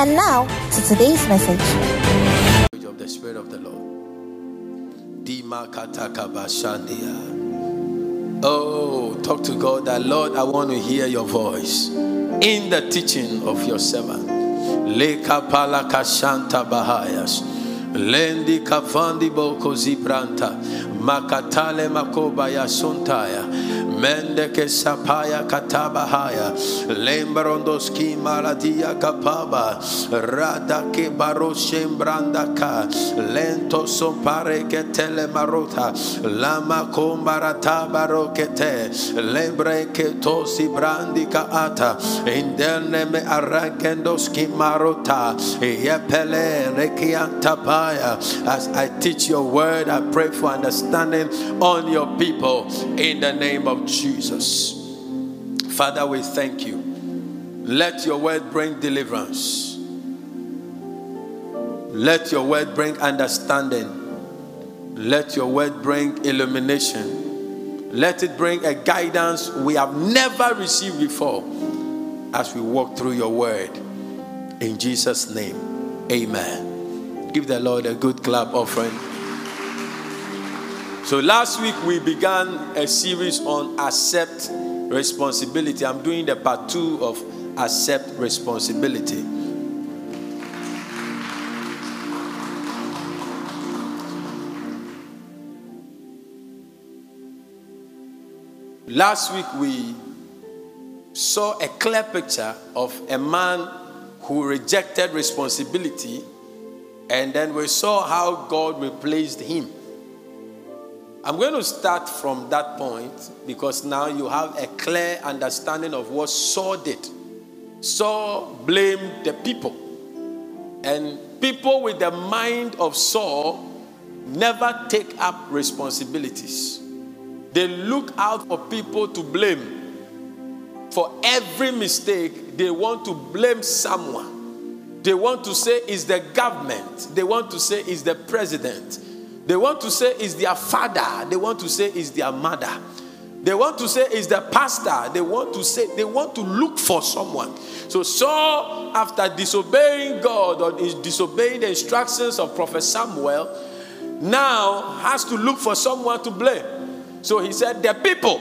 And now to today's message. of the Spirit of the Lord. Oh, talk to God that Lord, I want to hear your voice in the teaching of your servant. Leka palakashanta bahayas. Lendi kavandi boko zibranta. Makatale makobaya suntaya. Mende ke sapaya katabahaya. Lembrondoski maladia kapaba. Rada ke baro shembranda ka. Lento sompare ke telemarota. Lama kombarata barokete. Lembre ke tosi brandi ka ata. Inderne me aragendoski marota. Yepele rekianta paya. As I teach your word, I pray for understanding on your people in the name of Jesus. Father, we thank you. Let your word bring deliverance. Let your word bring understanding. Let your word bring illumination. Let it bring a guidance we have never received before as we walk through your word. In Jesus' name, amen. Give the Lord a good clap offering. So last week we began a series on accept responsibility. I'm doing the part two of accept responsibility. Last week we saw a clear picture of a man who rejected responsibility, and then we saw how God replaced him. I'm going to start from that point because now you have a clear understanding of what Saul did. Saul blamed the people, and people with the mind of Saul never take up responsibilities. They look out for people to blame. For every mistake, they want to blame someone. They want to say it's the government. They want to say it's the president. They want to say it's their father. They want to say it's their mother. They want to say it's the pastor. They want to say they want to look for someone. So Saul, after disobeying God or disobeying the instructions of Prophet Samuel, now has to look for someone to blame. So he said, the people.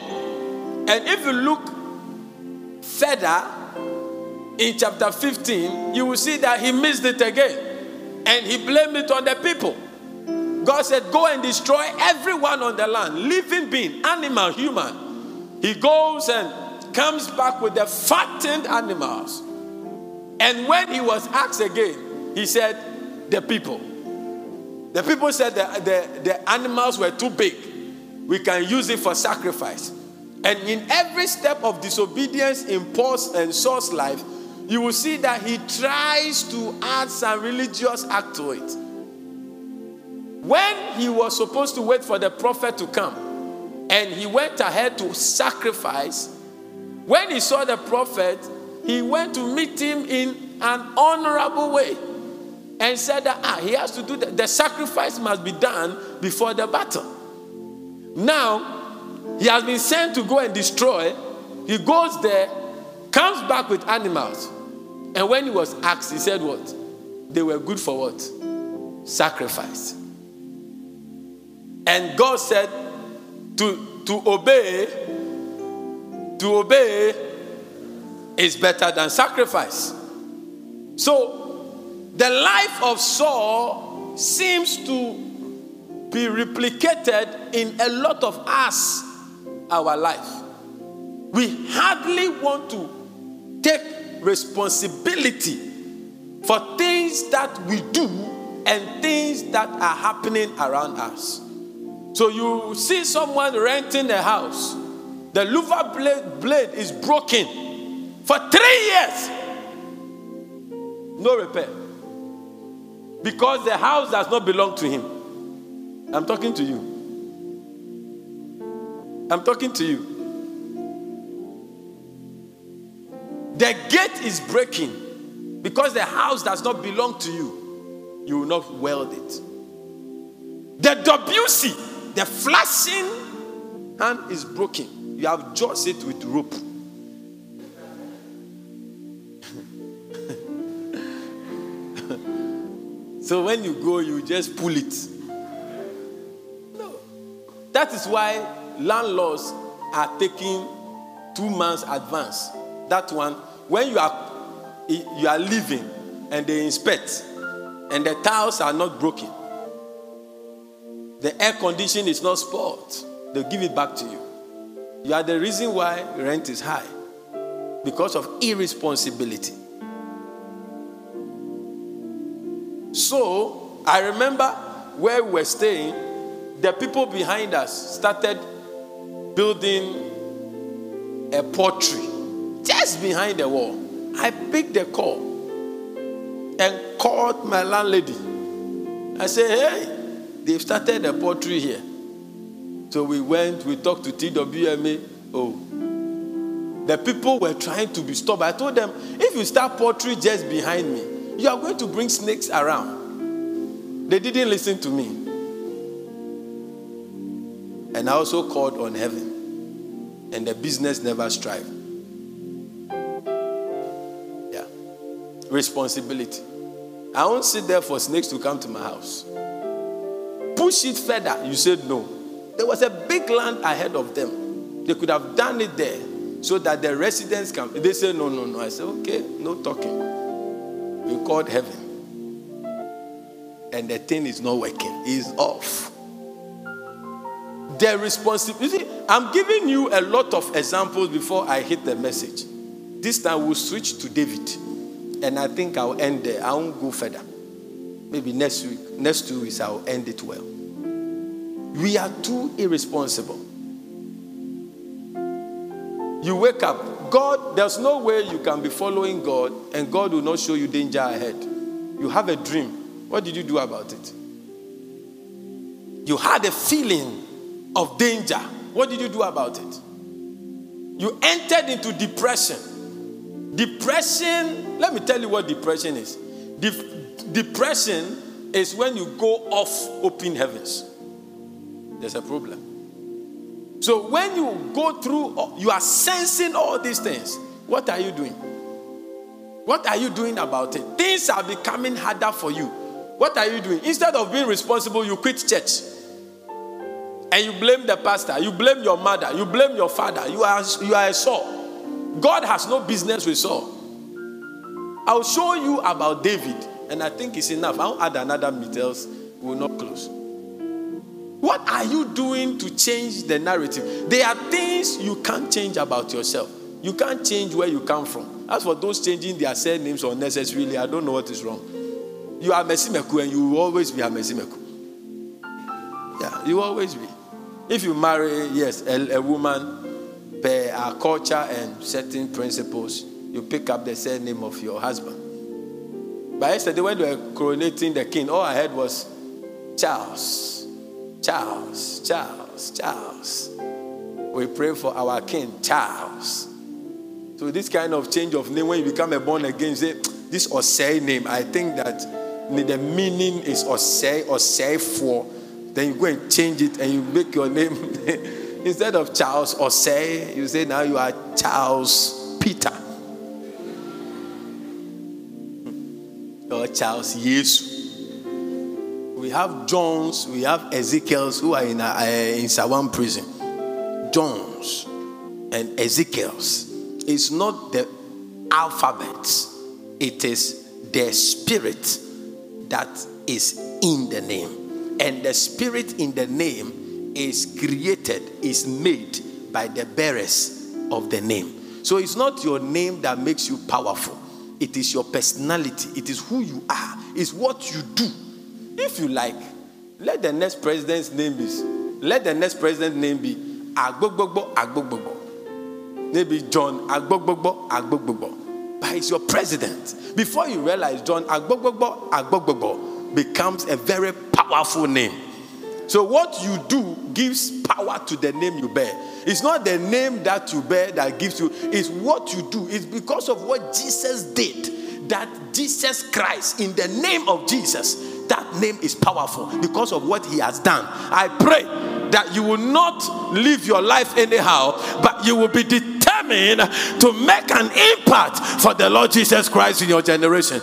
And if you look further in chapter 15, you will see that he missed it again. And he blamed it on the people. God said, Go and destroy everyone on the land, living being, animal, human. He goes and comes back with the fattened animals. And when he was asked again, he said, The people. The people said the, the, the animals were too big. We can use it for sacrifice. And in every step of disobedience in Paul's and Saul's life, you will see that he tries to add some religious act to it. When he was supposed to wait for the prophet to come, and he went ahead to sacrifice, when he saw the prophet, he went to meet him in an honorable way and said that ah, he has to do that. The sacrifice must be done before the battle. Now, he has been sent to go and destroy. He goes there, comes back with animals. And when he was asked, he said, What? They were good for what? Sacrifice. And God said, to, to obey, to obey is better than sacrifice. So, the life of Saul seems to be replicated in a lot of us, our life. We hardly want to take responsibility for things that we do and things that are happening around us. So you see someone renting a house, the louver blade, blade is broken for three years, no repair. because the house does not belong to him. I'm talking to you. I'm talking to you. The gate is breaking because the house does not belong to you. You will not weld it. The Debussy, the flashing hand is broken. You have just it with rope. so when you go, you just pull it. No. That is why landlords are taking two months advance. That one, when you are you are leaving and they inspect and the tiles are not broken, the air condition is not spoiled, they'll give it back to you. You are the reason why rent is high because of irresponsibility. So I remember where we were staying, the people behind us started building a pottery just behind the wall. I picked the call and called my landlady. I said, Hey, they've started a pottery here. So we went, we talked to TWMA. Oh, the people were trying to be stopped. I told them, if you start pottery just behind me, you are going to bring snakes around. They didn't listen to me. And I also called on heaven. And the business never strived. Yeah. Responsibility. I won't sit there for snakes to come to my house. Push it further. You said no. There was a big land ahead of them. They could have done it there so that the residents can. They said no, no, no. I said, okay, no talking. We called heaven. And the thing is not working. It's off. The responsibility. You see, I'm giving you a lot of examples before I hit the message. This time we'll switch to David. And I think I'll end there. I won't go further. Maybe next week, next two weeks, I'll end it well. We are too irresponsible. You wake up, God, there's no way you can be following God and God will not show you danger ahead. You have a dream. What did you do about it? You had a feeling of danger. What did you do about it? You entered into depression. Depression, let me tell you what depression is. De- depression is when you go off open heavens. There's a problem. So when you go through, you are sensing all these things. What are you doing? What are you doing about it? Things are becoming harder for you. What are you doing? Instead of being responsible, you quit church. And you blame the pastor, you blame your mother, you blame your father. You are, you are a Saul. God has no business with Saul. I'll show you about David, and I think it's enough. I'll add another details. We will not close. What are you doing to change the narrative? There are things you can't change about yourself. You can't change where you come from. As for those changing their surnames unnecessarily, I don't know what is wrong. You are Mesimeku and you will always be a Mesimeku. Yeah, you will always be. If you marry, yes, a, a woman per our culture and certain principles, you pick up the surname of your husband. But yesterday, when they were coronating the king, all I heard was Charles, Charles, Charles, Charles. We pray for our king, Charles. So, this kind of change of name, when you become a born again, say, This Osei name, I think that the meaning is Osei, Osei for. Then you go and change it and you make your name. Instead of Charles Osei, you say now you are Charles Peter. Or Charles Yesu. We have Johns, we have Ezekiels who are in, uh, in Nsawam prison. Johns and Ezekiels. It's not the alphabet, it is the spirit that is in the name. And the spirit in the name is created, is made by the bearers of the name. So it's not your name that makes you powerful, it is your personality, it is who you are, it's what you do. If you like, let the next president's name be, let the next president's name be Agbogbogbo Agbogbogbo. Maybe John Agbogbogbo Agbogbogbo. But it's your president. Before you realize John Agbogbogbo Agbogbogbo becomes a very powerful name. So, what you do gives power to the name you bear. It's not the name that you bear that gives you, it's what you do. It's because of what Jesus did that Jesus Christ, in the name of Jesus, that name is powerful because of what he has done. I pray that you will not live your life anyhow, but you will be determined to make an impact for the Lord Jesus Christ in your generation.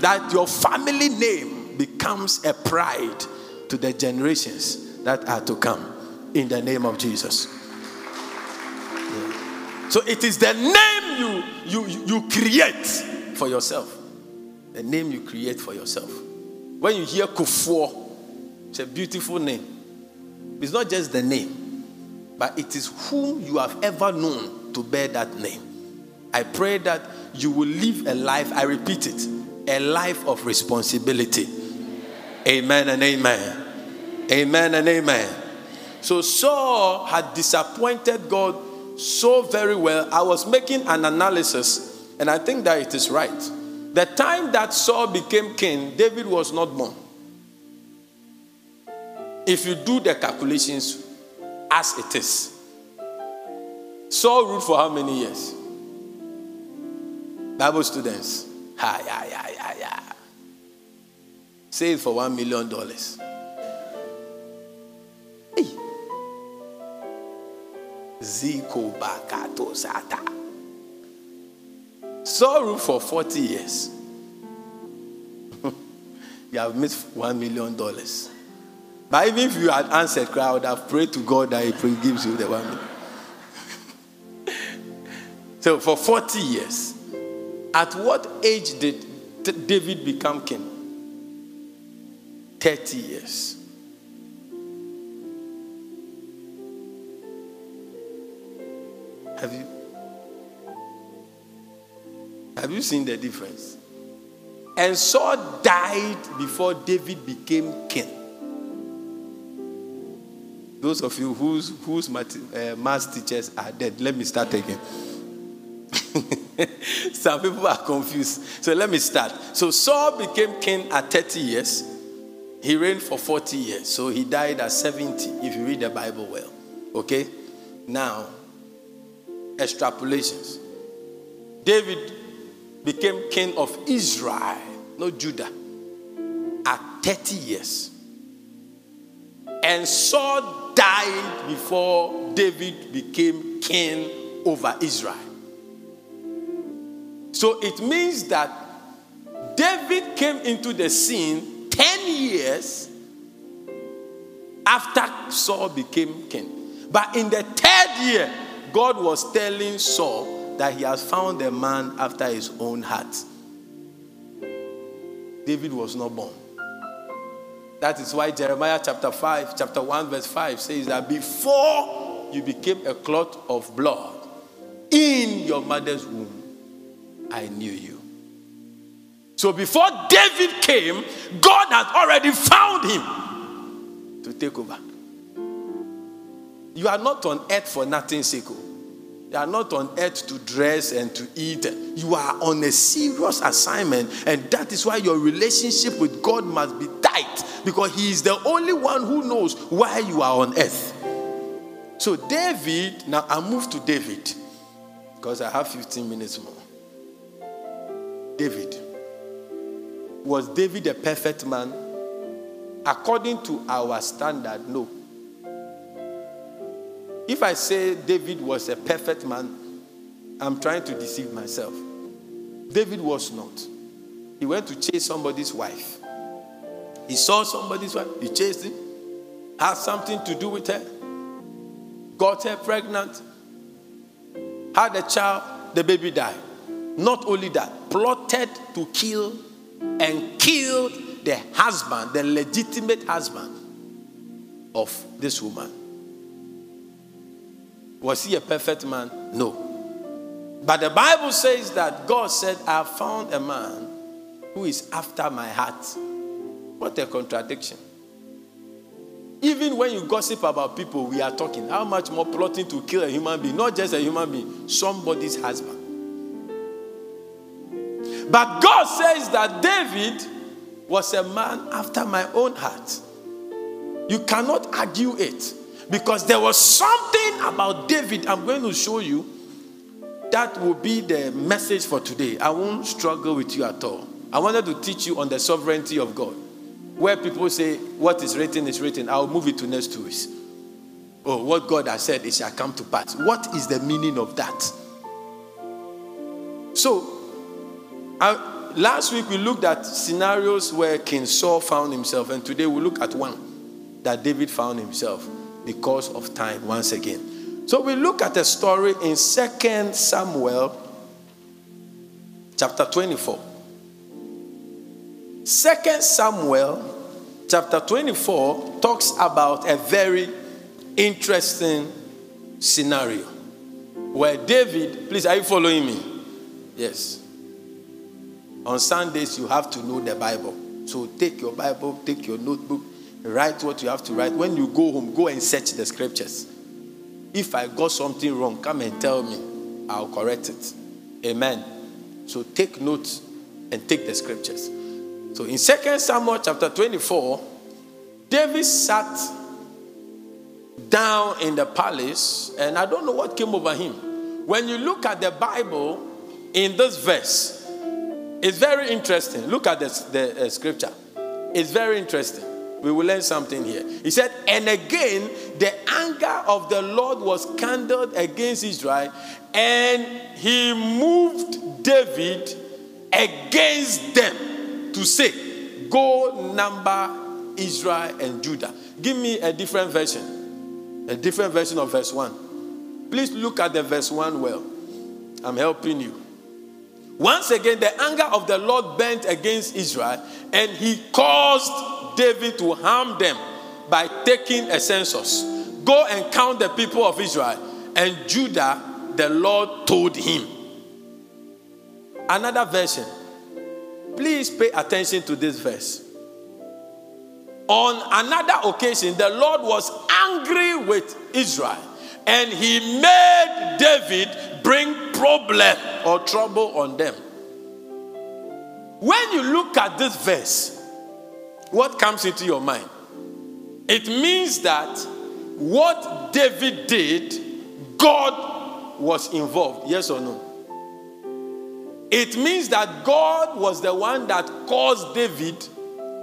That your family name becomes a pride to the generations that are to come in the name of Jesus. So it is the name you, you, you create for yourself. The name you create for yourself. When you hear Kufuor, it's a beautiful name. It's not just the name, but it is whom you have ever known to bear that name. I pray that you will live a life, I repeat it, a life of responsibility. Amen and amen. Amen and amen. So Saul had disappointed God so very well. I was making an analysis, and I think that it is right. The time that Saul became king, David was not born. If you do the calculations as it is, Saul ruled for how many years? Bible students. Ha, yeah, yeah, yeah, yeah. Say it for one million dollars. Bakato Saul for 40 years. you have missed one million dollars. But even if you had answered, I would have prayed to God that He gives you the one. so for 40 years, at what age did David become king? 30 years. Have you have you seen the difference? And Saul died before David became king. Those of you whose, whose math, uh, math teachers are dead, let me start again. Some people are confused. So let me start. So Saul became king at 30 years. He reigned for 40 years. So he died at 70, if you read the Bible well. Okay? Now, extrapolations. David became king of Israel, not Judah, at 30 years. And Saul died before David became king over Israel. So it means that David came into the scene 10 years after Saul became king. But in the third year, God was telling Saul that he has found a man after his own heart. David was not born. That is why Jeremiah chapter 5, chapter 1, verse 5 says that before you became a clot of blood in your mother's womb, I knew you. So before David came, God had already found him to take over. You are not on earth for nothing, Seiko. You are not on earth to dress and to eat. You are on a serious assignment, and that is why your relationship with God must be tight because he is the only one who knows why you are on earth. So, David, now I move to David because I have 15 minutes more. David. Was David a perfect man? According to our standard, no. If I say David was a perfect man, I'm trying to deceive myself. David was not. He went to chase somebody's wife. He saw somebody's wife, he chased him, had something to do with her, got her pregnant, had a child, the baby died. Not only that, plotted to kill and killed the husband, the legitimate husband of this woman. Was he a perfect man? No. But the Bible says that God said, I have found a man who is after my heart. What a contradiction. Even when you gossip about people, we are talking. How much more plotting to kill a human being? Not just a human being, somebody's husband. But God says that David was a man after my own heart. You cannot argue it because there was something about David I'm going to show you that will be the message for today. I won't struggle with you at all. I wanted to teach you on the sovereignty of God. Where people say, What is written is written, I'll move it to next two weeks. Oh, what God has said, it shall come to pass. What is the meaning of that? So, I, last week we looked at scenarios where King Saul found himself, and today we look at one that David found himself because of time once again. So we look at a story in 2 Samuel chapter 24. 2 Samuel chapter 24 talks about a very interesting scenario where David, please, are you following me? Yes. On Sundays, you have to know the Bible. So take your Bible, take your notebook, write what you have to write. When you go home, go and search the scriptures. If I got something wrong, come and tell me. I'll correct it. Amen. So take notes and take the scriptures. So in 2 Samuel chapter 24, David sat down in the palace, and I don't know what came over him. When you look at the Bible in this verse, it's very interesting. Look at this, the uh, scripture. It's very interesting. We will learn something here. He said, And again, the anger of the Lord was kindled against Israel, and he moved David against them to say, Go number Israel and Judah. Give me a different version, a different version of verse 1. Please look at the verse 1 well. I'm helping you. Once again, the anger of the Lord bent against Israel, and he caused David to harm them by taking a census. Go and count the people of Israel. And Judah, the Lord told him. Another version. Please pay attention to this verse. On another occasion, the Lord was angry with Israel, and he made David bring problem or trouble on them. When you look at this verse, what comes into your mind? It means that what David did, God was involved. Yes or no? It means that God was the one that caused David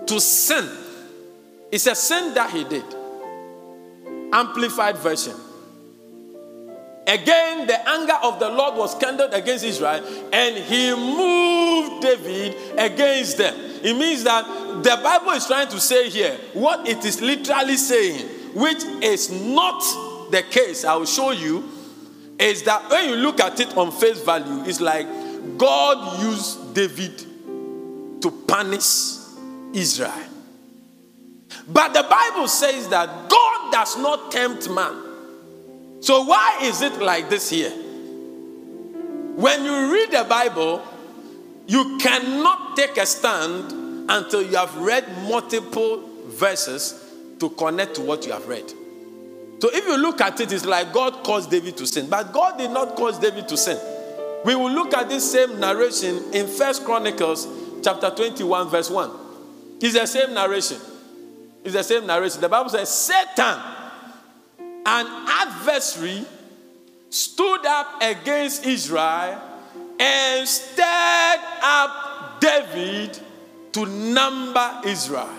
to sin. It's a sin that he did. Amplified version. Again, the anger of the Lord was kindled against Israel, and he moved David against them. It means that the Bible is trying to say here what it is literally saying, which is not the case. I will show you. Is that when you look at it on face value, it's like God used David to punish Israel. But the Bible says that God does not tempt man. So, why is it like this here? When you read the Bible, you cannot take a stand until you have read multiple verses to connect to what you have read. So, if you look at it, it's like God caused David to sin, but God did not cause David to sin. We will look at this same narration in First Chronicles chapter 21, verse 1. It's the same narration. It's the same narration. The Bible says, Satan an adversary stood up against Israel and stirred up David to number Israel.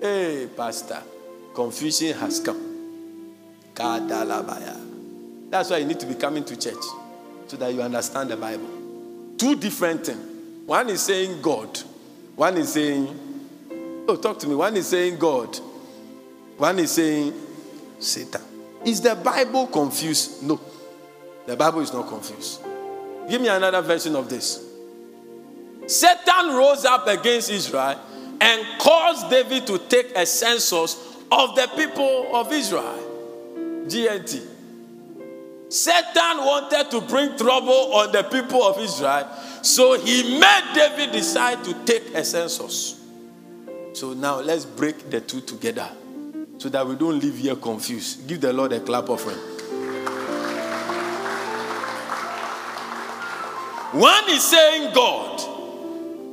Hey, Pastor, confusion has come. That's why you need to be coming to church so that you understand the Bible. Two different things. One is saying God, one is saying, oh, talk to me. One is saying God, one is saying Satan. Is the Bible confused? No. The Bible is not confused. Give me another version of this. Satan rose up against Israel and caused David to take a census of the people of Israel. GNT. Satan wanted to bring trouble on the people of Israel, so he made David decide to take a census. So now let's break the two together so that we don't leave here confused. Give the Lord a clap offering. One is saying God,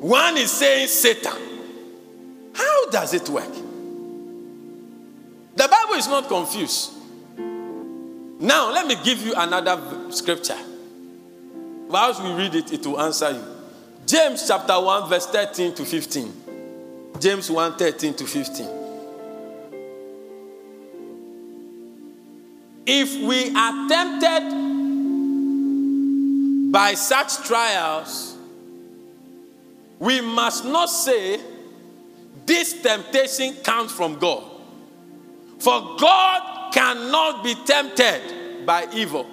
one is saying Satan. How does it work? The Bible is not confused. Now, let me give you another scripture. Whilst we read it, it will answer you. James chapter 1, verse 13 to 15. James 1 13 to 15. If we are tempted by such trials, we must not say, This temptation comes from God. For God cannot be tempted by evil,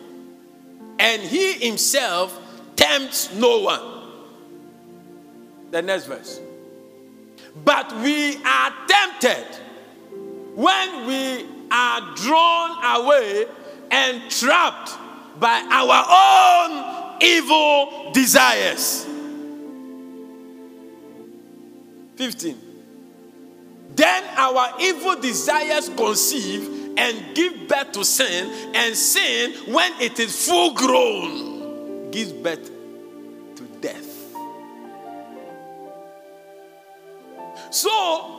and He Himself tempts no one. The next verse. But we are tempted when we are drawn away and trapped by our own evil desires. 15. Then our evil desires conceive and give birth to sin, and sin, when it is full grown, gives birth to death. So,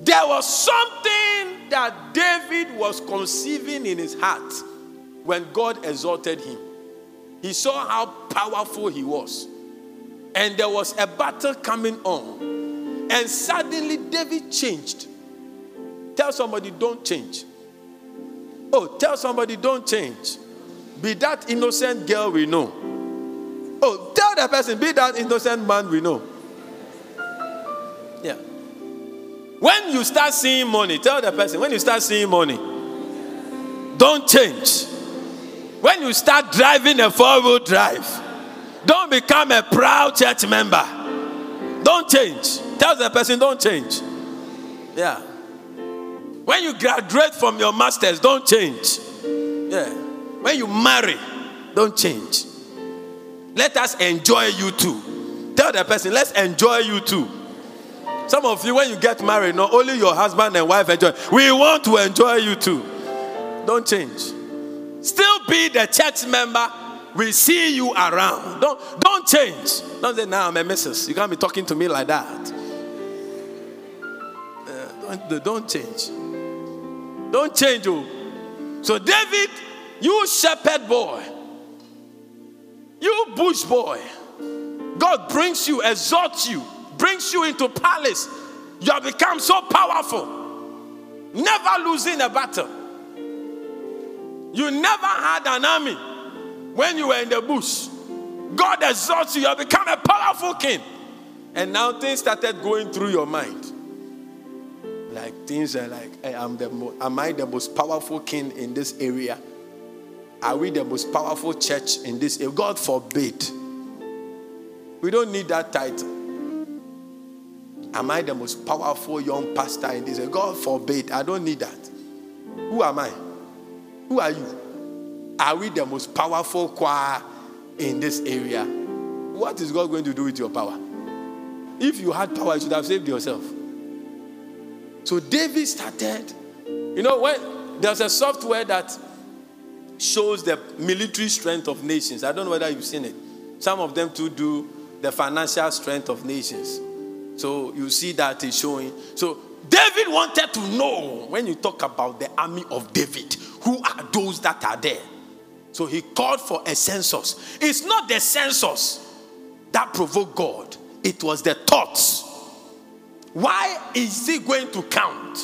there was something that David was conceiving in his heart when God exalted him. He saw how powerful he was. And there was a battle coming on. And suddenly David changed. Tell somebody, don't change. Oh, tell somebody, don't change. Be that innocent girl we know. Oh, tell the person, be that innocent man we know. When you start seeing money, tell the person, when you start seeing money, don't change. When you start driving a four wheel drive, don't become a proud church member. Don't change. Tell the person, don't change. Yeah. When you graduate from your masters, don't change. Yeah. When you marry, don't change. Let us enjoy you too. Tell the person, let's enjoy you too. Some of you, when you get married, not only your husband and wife enjoy, we want to enjoy you too. Don't change. Still be the church member. We see you around. Don't, don't change. Don't say, now nah, I'm a missus. You can't be talking to me like that. Uh, don't, don't change. Don't change. Oh. So, David, you shepherd boy, you bush boy, God brings you, exalts you, brings you into palace. You have become so powerful, never losing a battle. You never had an army when you were in the bush. God exalts you, you have become a powerful king. And now things started going through your mind. Like things are like, hey, am, the mo- am I the most powerful king in this area? Are we the most powerful church in this area? God forbid. We don't need that title. Am I the most powerful young pastor in this? God forbid. I don't need that. Who am I? Who are you? Are we the most powerful choir in this area? What is God going to do with your power? If you had power, you should have saved yourself. So David started, you know, when there's a software that shows the military strength of nations. I don't know whether you've seen it. Some of them too do the financial strength of nations. So you see that is showing. So David wanted to know when you talk about the army of David, who are those that are there? So he called for a census. It's not the census that provoked God, it was the thoughts. Why is he going to count?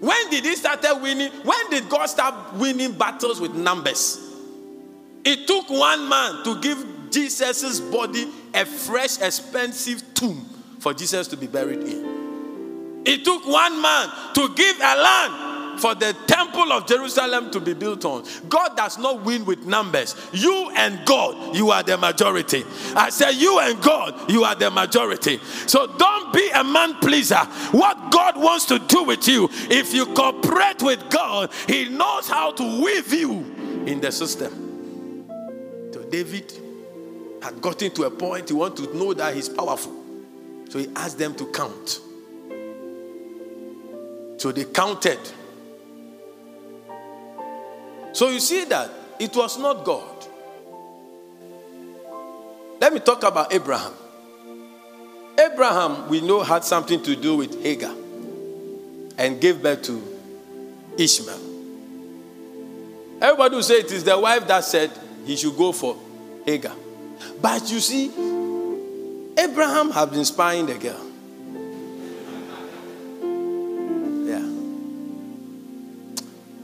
When did he start winning? When did God start winning battles with numbers? It took one man to give Jesus' body a fresh, expensive tomb for Jesus to be buried in. It took one man to give a land for the temple of Jerusalem to be built on. God does not win with numbers. You and God, you are the majority. I say, You and God, you are the majority. So don't be a man pleaser. What God wants to do with you, if you cooperate with God, He knows how to weave you in the system. So David had gotten to a point he wanted to know that he's powerful. So he asked them to count. So they counted. So you see that it was not God. Let me talk about Abraham. Abraham, we know, had something to do with Hagar and gave birth to Ishmael. Everybody will say it is the wife that said he should go for Hagar. But you see, Abraham had been spying the girl. Yeah.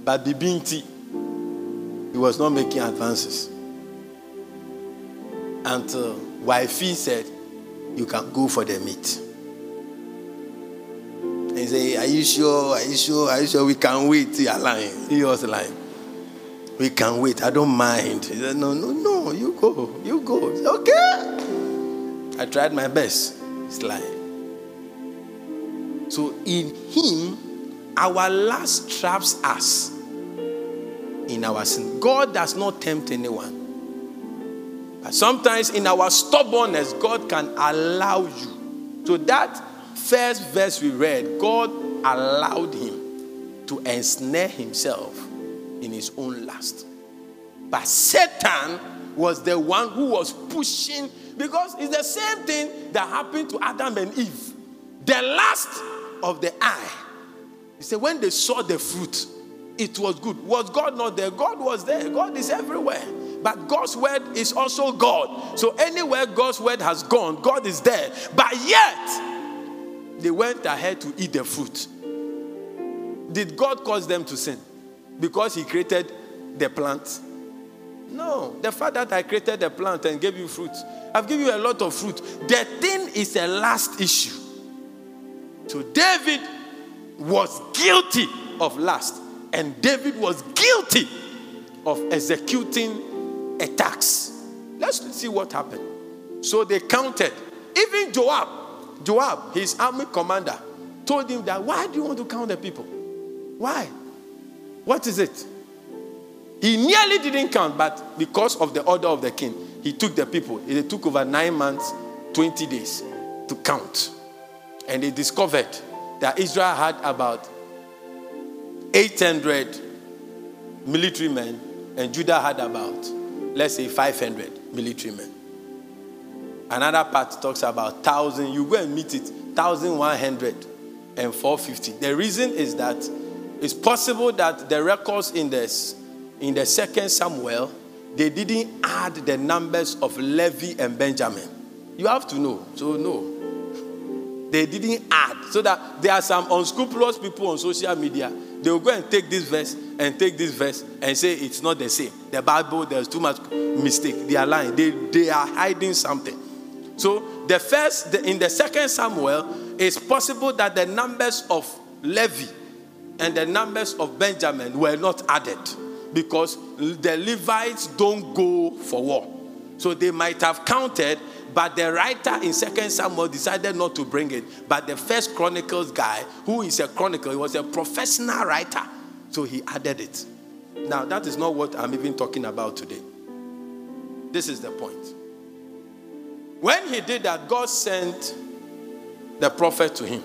But Bibinti, he was not making advances. Until wifey said, You can go for the meat. And he said, Are you sure? Are you sure? Are you sure we can wait? You're lying. He was lying. We can wait. I don't mind. He said, No, no, no. You go. You go. Said, okay. I tried my best. It's lying. So in him, our lust traps us in our sin. God does not tempt anyone. But sometimes in our stubbornness, God can allow you. So that first verse we read, God allowed him to ensnare himself in his own lust. But Satan was the one who was pushing, because it's the same thing that happened to Adam and Eve. The last of the eye. He said, when they saw the fruit, it was good. Was God not there? God was there. God is everywhere. But God's word is also God. So anywhere God's word has gone, God is there. But yet, they went ahead to eat the fruit. Did God cause them to sin? Because He created the plant? No. The fact that I created the plant and gave you fruit, I've given you a lot of fruit. The thing is a last issue. So David was guilty of lust, and David was guilty of executing a tax. Let's see what happened. So they counted. Even Joab, Joab, his army commander, told him that why do you want to count the people? Why? What is it? He nearly didn't count, but because of the order of the king, he took the people. It took over nine months, 20 days to count. And they discovered that Israel had about 800 military men, and Judah had about, let's say, 500 military men. Another part talks about 1,000. You go and meet it, 1,100 and 450. The reason is that it's possible that the records in this in the second Samuel, they didn't add the numbers of Levi and Benjamin. You have to know. So no. They didn't add. So that there are some unscrupulous people on social media. They will go and take this verse and take this verse and say it's not the same. The Bible, there's too much mistake. They are lying. They, they are hiding something. So the first, the, in the second Samuel, it's possible that the numbers of Levi and the numbers of Benjamin were not added because the Levites don't go for war. So they might have counted, but the writer in Second Samuel decided not to bring it. But the first Chronicles guy, who is a chronicle, he was a professional writer. So he added it. Now, that is not what I'm even talking about today. This is the point. When he did that, God sent the prophet to him.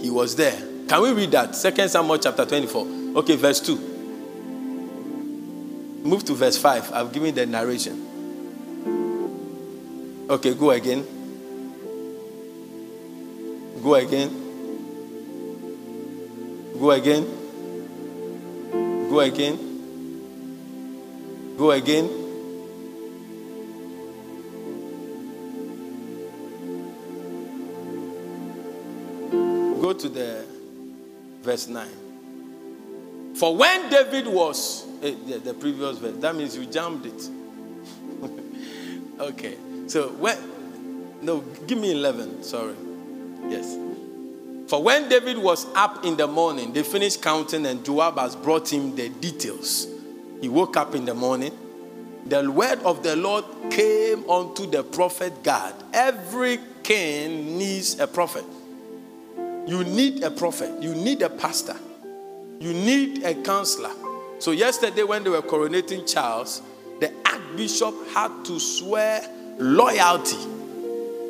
He was there. Can we read that? Second Samuel chapter 24. Okay, verse 2. Move to verse 5. I've given the narration. Okay, go again. Go again. Go again. Go again. Go again. Go to the verse 9. For when David was, eh, the, the previous verse, that means you jumped it. okay. So when, no, give me 11, sorry. Yes. For when David was up in the morning, they finished counting, and Joab has brought him the details. He woke up in the morning. The word of the Lord came unto the prophet Gad. Every king needs a prophet. You need a prophet, you need a pastor. You need a counselor. So, yesterday, when they were coronating Charles, the archbishop had to swear loyalty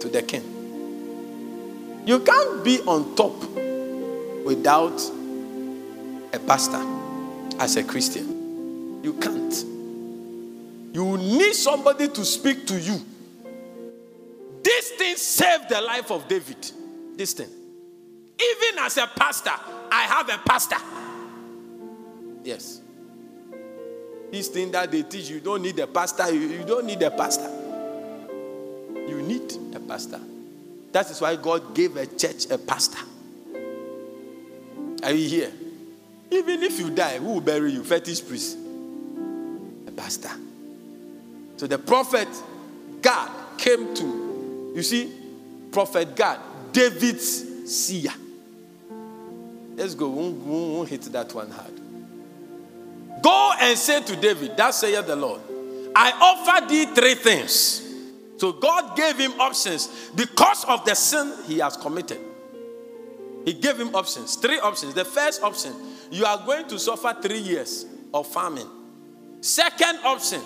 to the king. You can't be on top without a pastor as a Christian. You can't. You need somebody to speak to you. This thing saved the life of David. This thing. Even as a pastor, I have a pastor. Yes. This thing that they teach, you don't need a pastor. You, you don't need a pastor. You need a pastor. That is why God gave a church a pastor. Are you here? Even if you die, who will bury you? Fetish priest. A pastor. So the prophet Gad came to, you see, prophet Gad, David's seer. Let's go. Won't, won't hit that one hard. Go and say to David, That saith the Lord, I offer thee three things. So God gave him options because of the sin he has committed. He gave him options, three options. The first option, you are going to suffer three years of famine. Second option,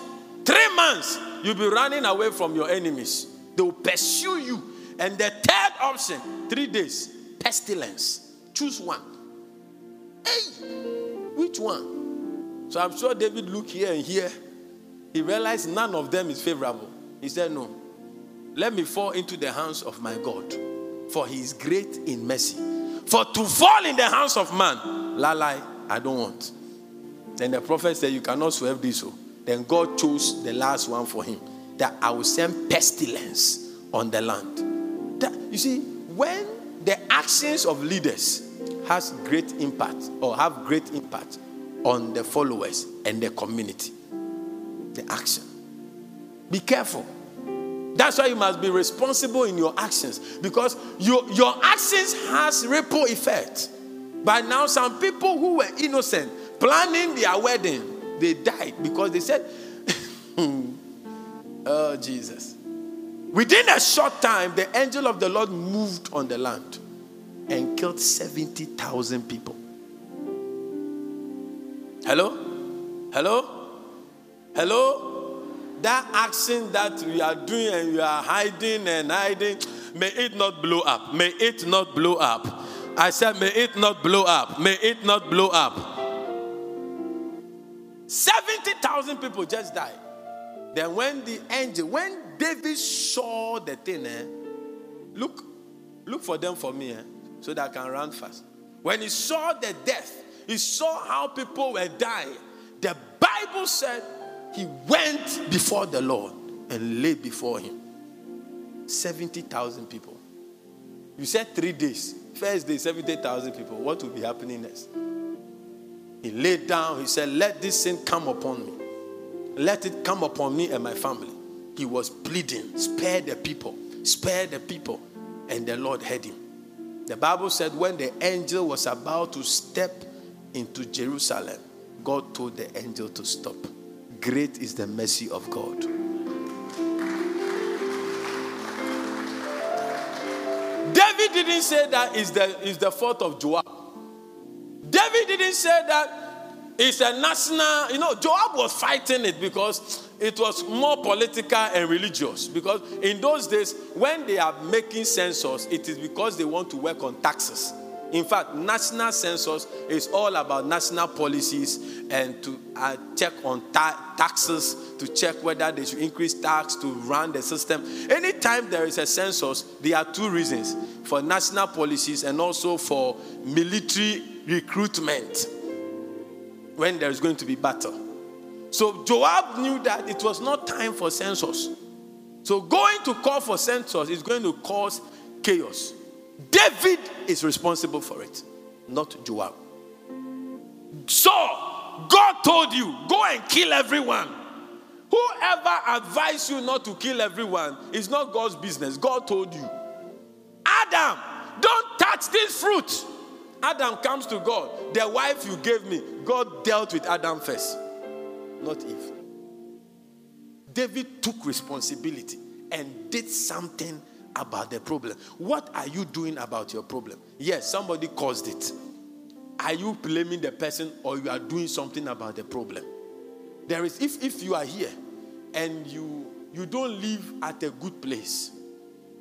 three months, you'll be running away from your enemies. They will pursue you. And the third option, three days, pestilence. Choose one. Hey, which one? So I'm sure David looked here and here. He realized none of them is favorable. He said, No, let me fall into the hands of my God, for he is great in mercy for to fall in the hands of man, lalai, I don't want. Then the prophet said, You cannot swerve this. So. Then God chose the last one for him that I will send pestilence on the land. That, you see, when the actions of leaders has great impact or have great impact on the followers and the community, the action. Be careful. That's why you must be responsible in your actions because your, your actions has ripple effect. But now some people who were innocent planning their wedding, they died because they said, "Oh Jesus." Within a short time, the angel of the Lord moved on the land and killed 70,000 people. Hello? Hello? Hello? that action that you are doing and you are hiding and hiding, may it not blow up. May it not blow up. I said, may it not blow up. May it not blow up. 70,000 people just died. Then, when the angel, when David saw the thing, eh, look, look for them for me, eh, so that I can run fast. When he saw the death, he saw how people were dying. The Bible said he went before the Lord and laid before him. 70,000 people. You said three days. First day, 70,000 people. What will be happening next? He laid down. He said, Let this sin come upon me. Let it come upon me and my family. He was pleading, Spare the people. Spare the people. And the Lord heard him. The Bible said, When the angel was about to step into Jerusalem, God told the angel to stop. Great is the mercy of God. David didn't say that is the, is the fault of Joab. David didn't say that it's a national, you know, Joab was fighting it because it was more political and religious. Because in those days, when they are making census, it is because they want to work on taxes. In fact, national census is all about national policies and to uh, check on ta- taxes, to check whether they should increase tax to run the system. Anytime there is a census, there are two reasons for national policies and also for military recruitment when there is going to be battle. So Joab knew that it was not time for census. So going to call for census is going to cause chaos. David is responsible for it, not Joab. So, God told you, go and kill everyone. Whoever advised you not to kill everyone is not God's business. God told you. Adam, don't touch this fruit. Adam comes to God. The wife you gave me, God dealt with Adam first, not Eve. David took responsibility and did something about the problem. What are you doing about your problem? Yes, somebody caused it. Are you blaming the person or you are doing something about the problem? There is if if you are here and you you don't live at a good place,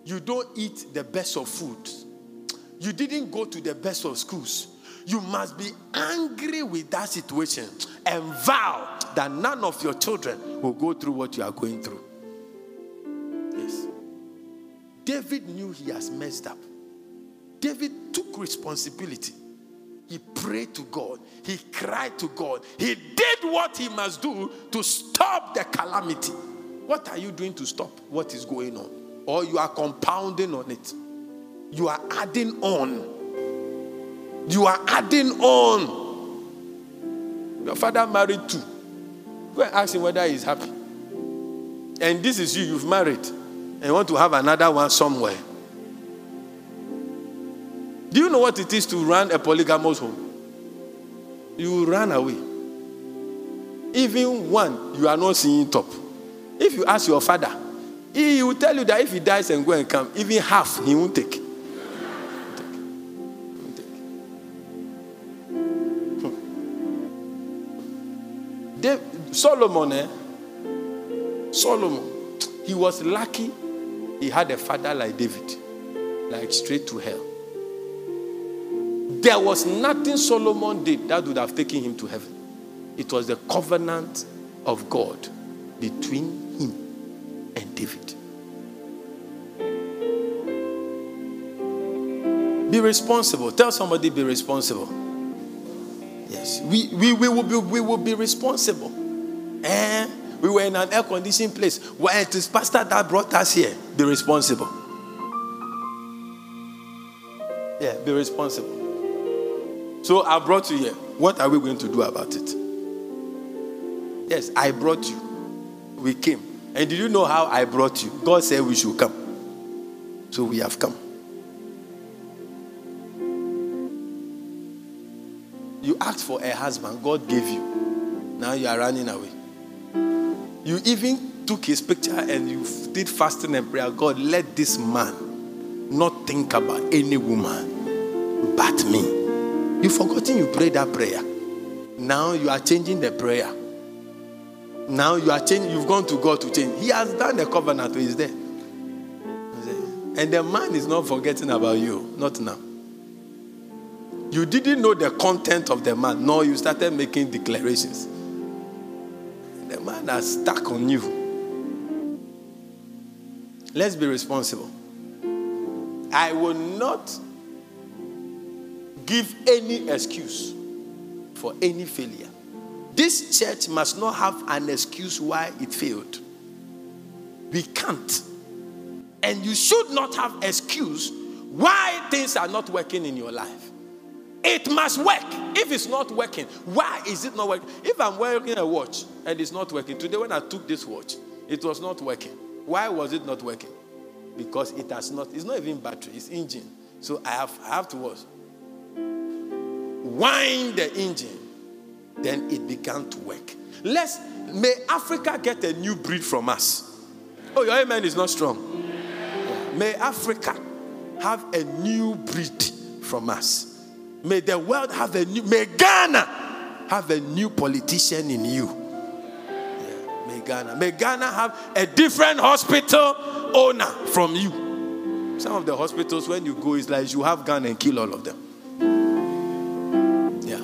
you don't eat the best of food, you didn't go to the best of schools, you must be angry with that situation and vow that none of your children will go through what you are going through. David knew he has messed up. David took responsibility. He prayed to God. He cried to God. He did what he must do to stop the calamity. What are you doing to stop what is going on? Or you are compounding on it. You are adding on. You are adding on. Your father married two. Go and ask him whether he's happy. And this is you, you've married, and want to have another one somewhere. Do you know what it is to run a polygamous home? You run away. Even one, you are not seeing top. If you ask your father, he will tell you that if he dies and go and come, even half he won't take. Solomon, eh? Solomon, he was lucky he had a father like David, like straight to hell. There was nothing Solomon did that would have taken him to heaven. It was the covenant of God between him and David. Be responsible. Tell somebody, be responsible. Yes, we, we, we, will, be, we will be responsible. Eh? We were in an air conditioned place. Why it is pastor that brought us here. Be responsible. Yeah, be responsible. So I brought you here. What are we going to do about it? Yes, I brought you. We came. And did you know how I brought you? God said we should come. So we have come. You asked for a husband, God gave you. Now you are running away. You even took his picture and you did fasting and prayer. God, let this man not think about any woman but me. You've forgotten you prayed that prayer. Now you are changing the prayer. Now you are changing, you've gone to God to change. He has done the covenant, he's there. And the man is not forgetting about you, not now. You didn't know the content of the man, no, you started making declarations. Man has stuck on you. Let's be responsible. I will not give any excuse for any failure. This church must not have an excuse why it failed. We can't. And you should not have excuse why things are not working in your life. It must work. If it's not working, why is it not working? If I'm wearing a watch and it's not working, today when I took this watch, it was not working. Why was it not working? Because it has not, it's not even battery, it's engine. So I have, I have to watch wind the engine, then it began to work. Let's may Africa get a new breed from us. Oh, your amen is not strong. May Africa have a new breed from us. May the world have a new, may Ghana have a new politician in you. Yeah, may Ghana, may Ghana have a different hospital owner from you. Some of the hospitals, when you go, it's like you have Ghana and kill all of them. Yeah.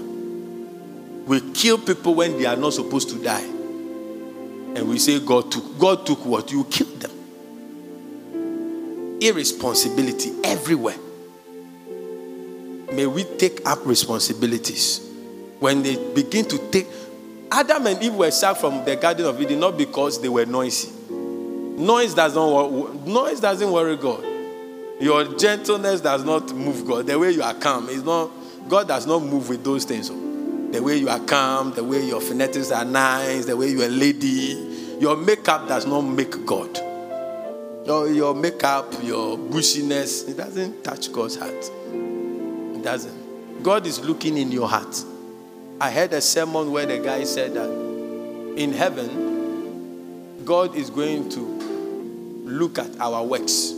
We kill people when they are not supposed to die. And we say God took. God took what? You killed them. Irresponsibility everywhere. May we take up responsibilities. When they begin to take Adam and Eve were sacked from the Garden of Eden not because they were noisy. Noise does not noise doesn't worry God. Your gentleness does not move God. The way you are calm is not God does not move with those things the way you are calm, the way your phonetics are nice, the way you are lady. Your makeup does not make God. Your, your makeup, your bushiness, it doesn't touch God's heart. Doesn't. God is looking in your heart. I heard a sermon where the guy said that in heaven, God is going to look at our works,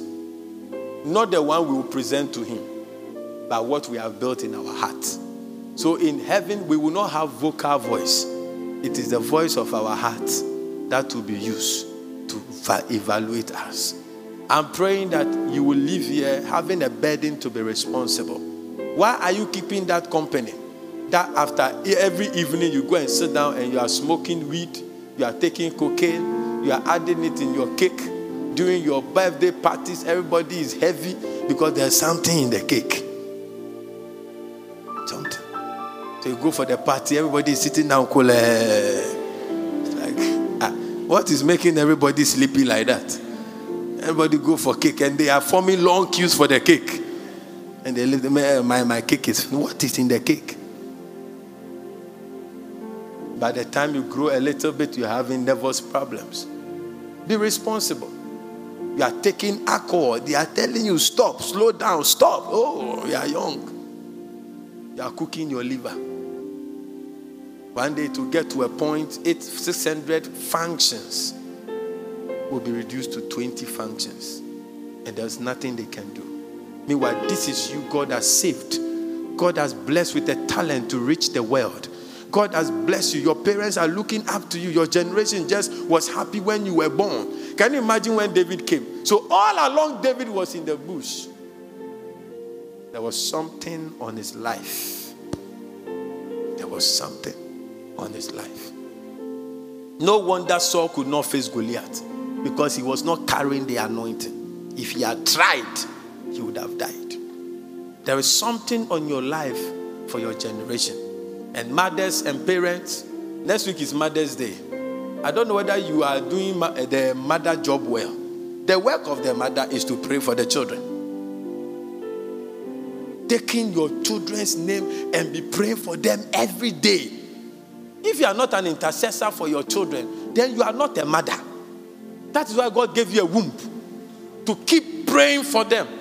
not the one we will present to Him, but what we have built in our heart. So in heaven, we will not have vocal voice. It is the voice of our heart that will be used to evaluate us. I'm praying that you will live here having a burden to be responsible. Why are you keeping that company? That after every evening you go and sit down and you are smoking weed, you are taking cocaine, you are adding it in your cake. during your birthday parties, everybody is heavy because there's something in the cake. Something. So you go for the party, everybody is sitting down cool. Eh. Like, ah, what is making everybody sleepy like that? Everybody go for cake and they are forming long queues for the cake. And they leave them, eh, my, my cake is, what is in the cake? By the time you grow a little bit, you're having nervous problems. Be responsible. You are taking alcohol. They are telling you, stop, slow down, stop. Oh, you are young. You are cooking your liver. One day to get to a point, eight, 600 functions will be reduced to 20 functions. And there's nothing they can do. Meanwhile, this is you God has saved. God has blessed with a talent to reach the world. God has blessed you. Your parents are looking up to you. Your generation just was happy when you were born. Can you imagine when David came? So, all along, David was in the bush. There was something on his life. There was something on his life. No wonder Saul could not face Goliath because he was not carrying the anointing. If he had tried, he would have died. There is something on your life for your generation and mothers and parents. Next week is Mother's Day. I don't know whether you are doing eh, the mother job well. The work of the mother is to pray for the children. Taking your children's name and be praying for them every day. If you are not an intercessor for your children, then you are not a mother. That is why God gave you a womb to keep praying for them.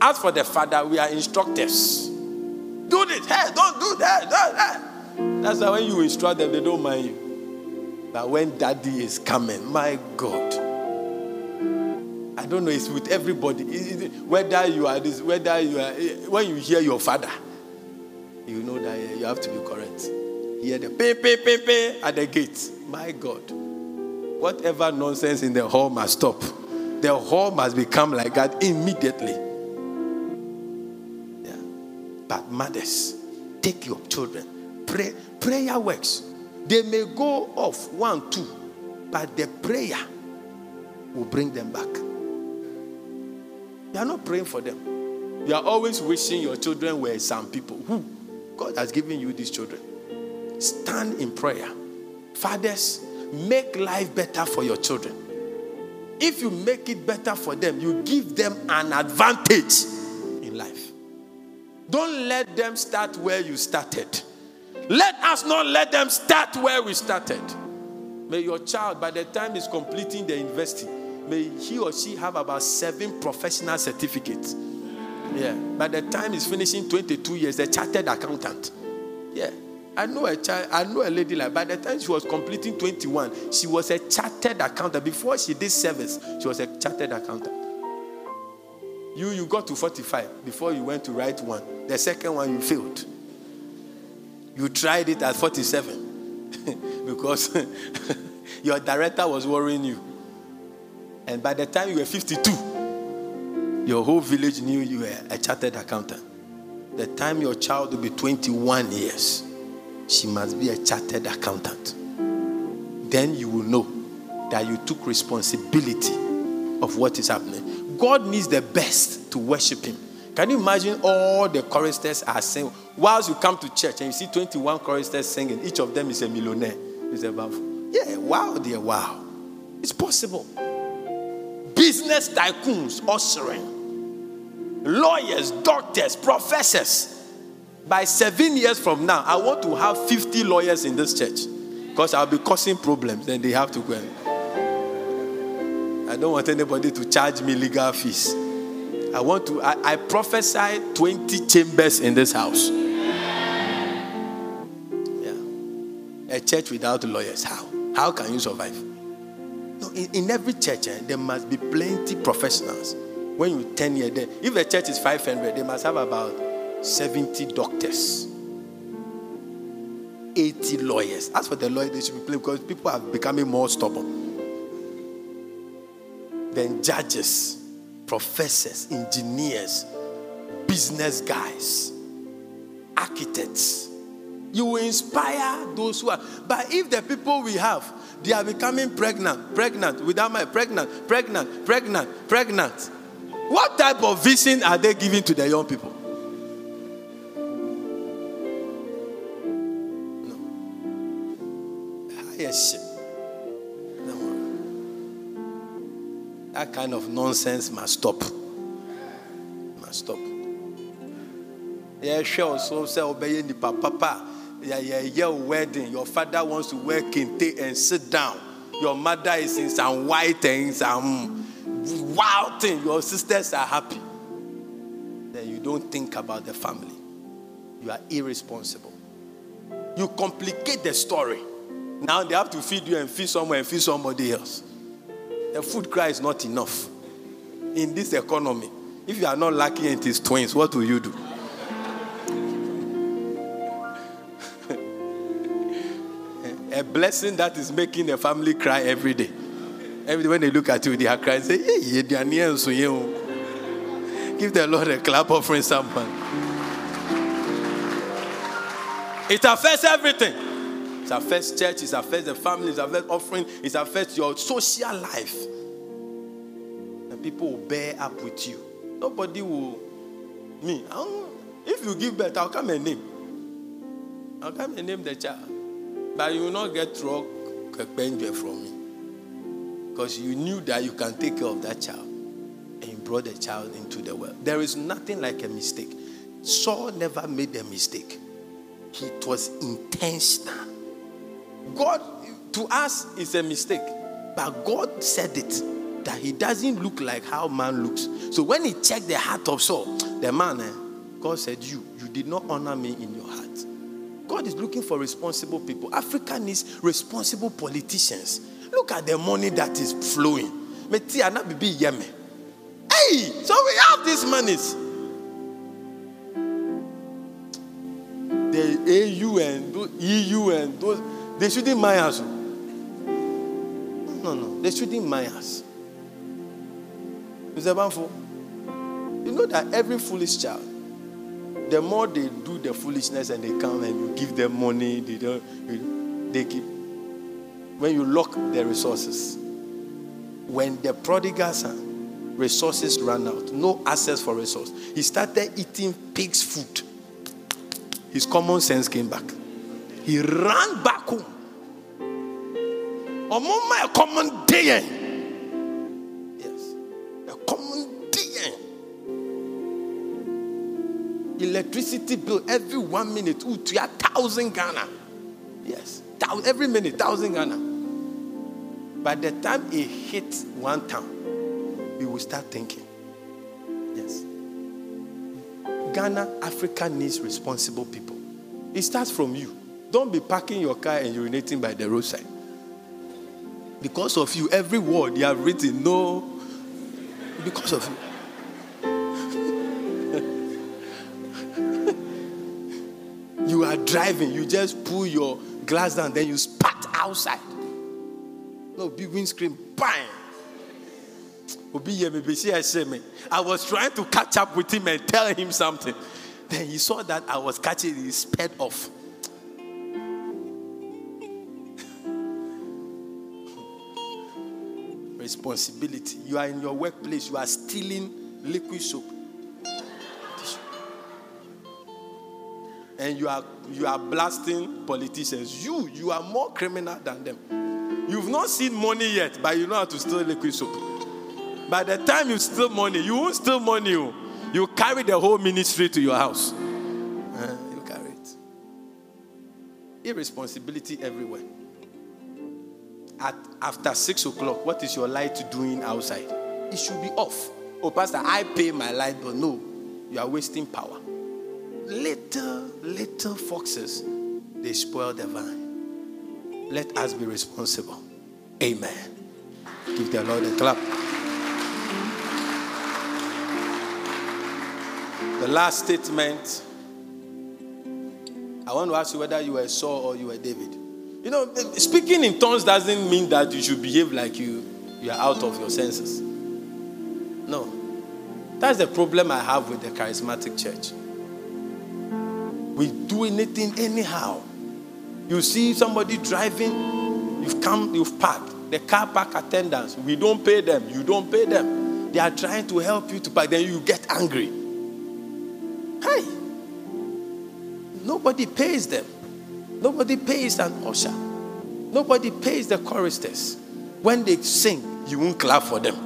As for the father, we are instructors. Do this. Hey, don't do that. Do that. That's why when you instruct them, they don't mind you. But when daddy is coming, my God. I don't know, it's with everybody. Whether you are this, whether you are, eh, when you hear your father, you know that eh, you have to be correct. Hear the pay, pay, pay, pay at the gate. My God. Whatever nonsense in the hall must stop. The hall must become like that immediately. But mothers, take your children. Pray. Prayer works. They may go off one, two, but the prayer will bring them back. You are not praying for them. You are always wishing your children were some people who God has given you these children. Stand in prayer. Fathers, make life better for your children. If you make it better for them, you give them an advantage in life. Don't let them start where you started. Let us not let them start where we started. May your child, by the time he's completing the university, may he or she have about seven professional certificates. Yeah. By the time he's finishing 22 years, a chartered accountant. Yeah. I know a child, I know a lady like by the time she was completing 21, she was a chartered accountant. Before she did service, she was a chartered accountant. You you got to 45 before you went to write one. The second one you failed. You tried it at 47 because your director was worrying you. And by the time you were 52, your whole village knew you were a chartered accountant. The time your child will be 21 years, she must be a chartered accountant. Then you will know that you took responsibility of what is happening. God needs the best to worship Him. Can you imagine all the choristers are singing? Whilst you come to church and you see 21 choristers singing, each of them is a millionaire. It's above. Yeah, wow, dear, wow. It's possible. Business tycoons ushering, lawyers, doctors, professors. By seven years from now, I want to have 50 lawyers in this church because I'll be causing problems. Then they have to go. I don't want anybody to charge me legal fees. I want to, I, I prophesy 20 chambers in this house. Yeah. A church without lawyers. How? How can you survive? No, in, in every church, eh, there must be plenty professionals. When you 10 years there, if the church is 500, they must have about 70 doctors, 80 lawyers. As for the lawyers, they should be playing because people are becoming more stubborn. Then judges professors, engineers, business guys, architects. You will inspire those who are. But if the people we have, they are becoming pregnant, pregnant, without my pregnant, pregnant, pregnant, pregnant. What type of vision are they giving to the young people? No. Yes. That kind of nonsense must stop. Must stop. Yeah, sure. So, say, obey the papa yeah, yeah, yeah, wedding. Your father wants to wear kente and sit down. Your mother is in some white and some wild thing. Your sisters are happy. Then you don't think about the family. You are irresponsible. You complicate the story. Now they have to feed you and feed someone and feed somebody else. The food cry is not enough. In this economy, if you are not lucky and it is twins, what will you do? a blessing that is making a family cry every day. Every day when they look at you, they are crying. Say, hey, Give the Lord a clap offering someone. It affects everything. It affects church, it affects the family, it affects offering, it affects your social life. And people will bear up with you. Nobody will. Me, if you give birth, I'll come and name. I'll come and name the child. But you will not get through Kekbenje from me. Because you knew that you can take care of that child. And you brought the child into the world. There is nothing like a mistake. Saul never made a mistake. It was intentional. God, to us, is a mistake. But God said it that he doesn't look like how man looks. So when he checked the heart of Saul, the man, eh, God said, You, you did not honor me in your heart. God is looking for responsible people. Africa needs responsible politicians. Look at the money that is flowing. Hey, so we have these monies. The AU and EU and those, they shouldn't mind us. No, no, they shouldn't mind us. Mr. Banfo, you know that every foolish child the more they do the foolishness and they come and you give them money, they don't, they keep. When you lock their resources, when the prodigal son, resources ran out, no access for resource, he started eating pig's food. His common sense came back. He ran back home. Ọmọ my common day Yes, a common day. electricity bill every one minute. To a thousand Ghana. Yes, every minute, thousand Ghana. By the time it hits one town, we will start thinking. Yes. Ghana, Africa needs responsible people. It starts from you. Don't be parking your car and urinating by the roadside. Because of you, every word you have written, no, because of you. You are driving, you just pull your glass down, then you spat outside. No, big windscreen, bang. I was trying to catch up with him and tell him something. Then he saw that I was catching, he sped off. Responsibility. You are in your workplace, you are stealing liquid soap. and you are you are blasting politicians. You you are more criminal than them. You've not seen money yet, but you know how to steal liquid soap. By the time you steal money, you won't steal money. You, oh. you carry the whole ministry to your house. Uh, you carry it. Irresponsibility everywhere. At after six o'clock, what is your light doing outside? It should be off. Oh, Pastor, I pay my light, but no, you are wasting power little, little foxes, they spoil the vine. Let us be responsible. Amen. Give the Lord a clap. The last statement. I want to ask you whether you were Saul or you were David. You know, speaking in tongues doesn't mean that you should behave like you, you are out of your senses. No. That's the problem I have with the charismatic church we do anything anyhow. You see somebody driving, you've come, you've parked. The car park attendants, we don't pay them. You don't pay them. They are trying to help you to park. Then you get angry. Hey, nobody pays them. Nobody pays an usher. Nobody pays the choristers. When they sing, you won't clap for them.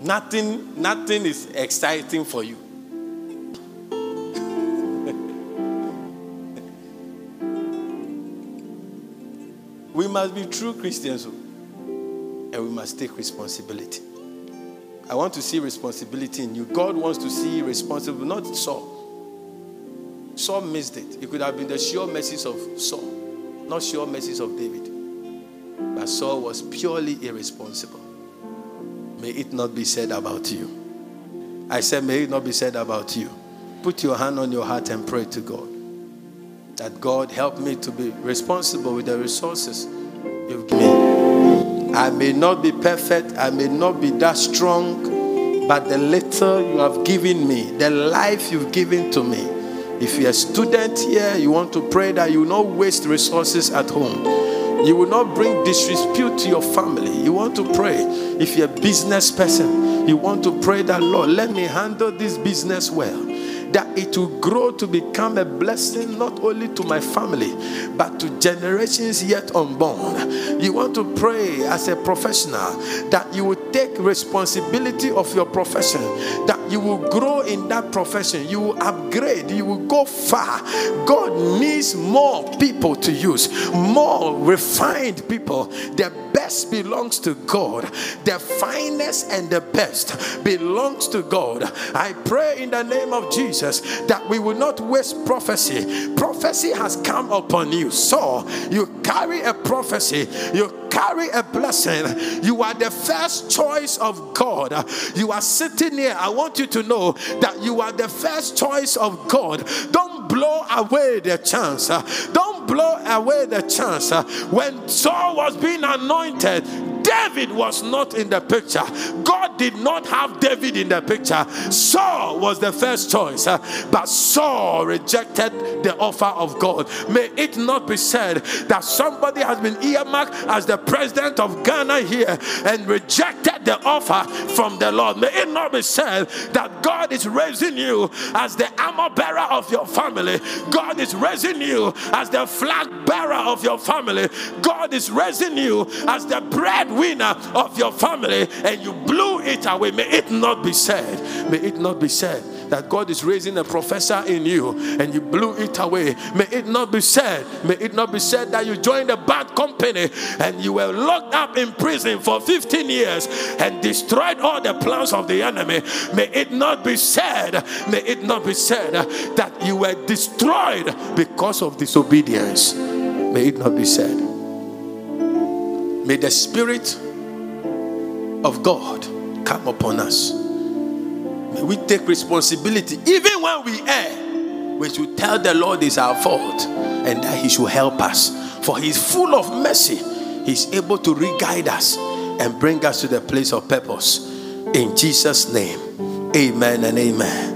Nothing, nothing is exciting for you. we must be true Christians oh. and we must take responsibility. I want to see responsibility in you. God wants to see responsible, not Saul. Saul missed it. It could have been the sure mercies of Saul, not sure mercies of David. But Saul was purely irresponsible. May it not be said about you. I said, may it not be said about you. Put your hand on your heart and pray to God. That God help me to be responsible with the resources you've given me. I may not be perfect, I may not be that strong, but the little you have given me, the life you've given to me. If you're a student here, you want to pray that you will not waste resources at home you will not bring disrepute to your family. You want to pray. If you're a business person, you want to pray that, Lord, let me handle this business well that it will grow to become a blessing not only to my family but to generations yet unborn. You want to pray as a professional that you will take responsibility of your profession, that you will grow in that profession, you will upgrade, you will go far. God needs more people to use, more refined people. The best belongs to God, the finest and the best belongs to God. I pray in the name of Jesus that we will not waste prophecy. Prophecy has come upon you. So you carry a prophecy, you carry a blessing. You are the first choice of God. You are sitting here. I want you to know that you are the first choice of God. Don't blow away the chance. Don't blow away the chance. When Saul was being anointed, David was not in the picture. God did not have David in the picture. Saul was the first choice, uh, but Saul rejected the offer of God. May it not be said that somebody has been earmarked as the president of Ghana here and rejected the offer from the Lord. May it not be said that God is raising you as the armor bearer of your family. God is raising you as the flag bearer of your family. God is raising you as the breadwinner of your family and you blew it away. May it not be said. May it not be said that God is raising a professor in you and you blew it away. May it not be said, may it not be said that you joined a bad company and you were locked up in prison for 15 years and destroyed all the plans of the enemy. May it not be said, may it not be said that you were destroyed because of disobedience. May it not be said. May the Spirit of God come upon us May we take responsibility. Even when we err, we should tell the Lord it's our fault and that He should help us. For He's full of mercy. He's able to re-guide us and bring us to the place of purpose. In Jesus' name, amen and amen.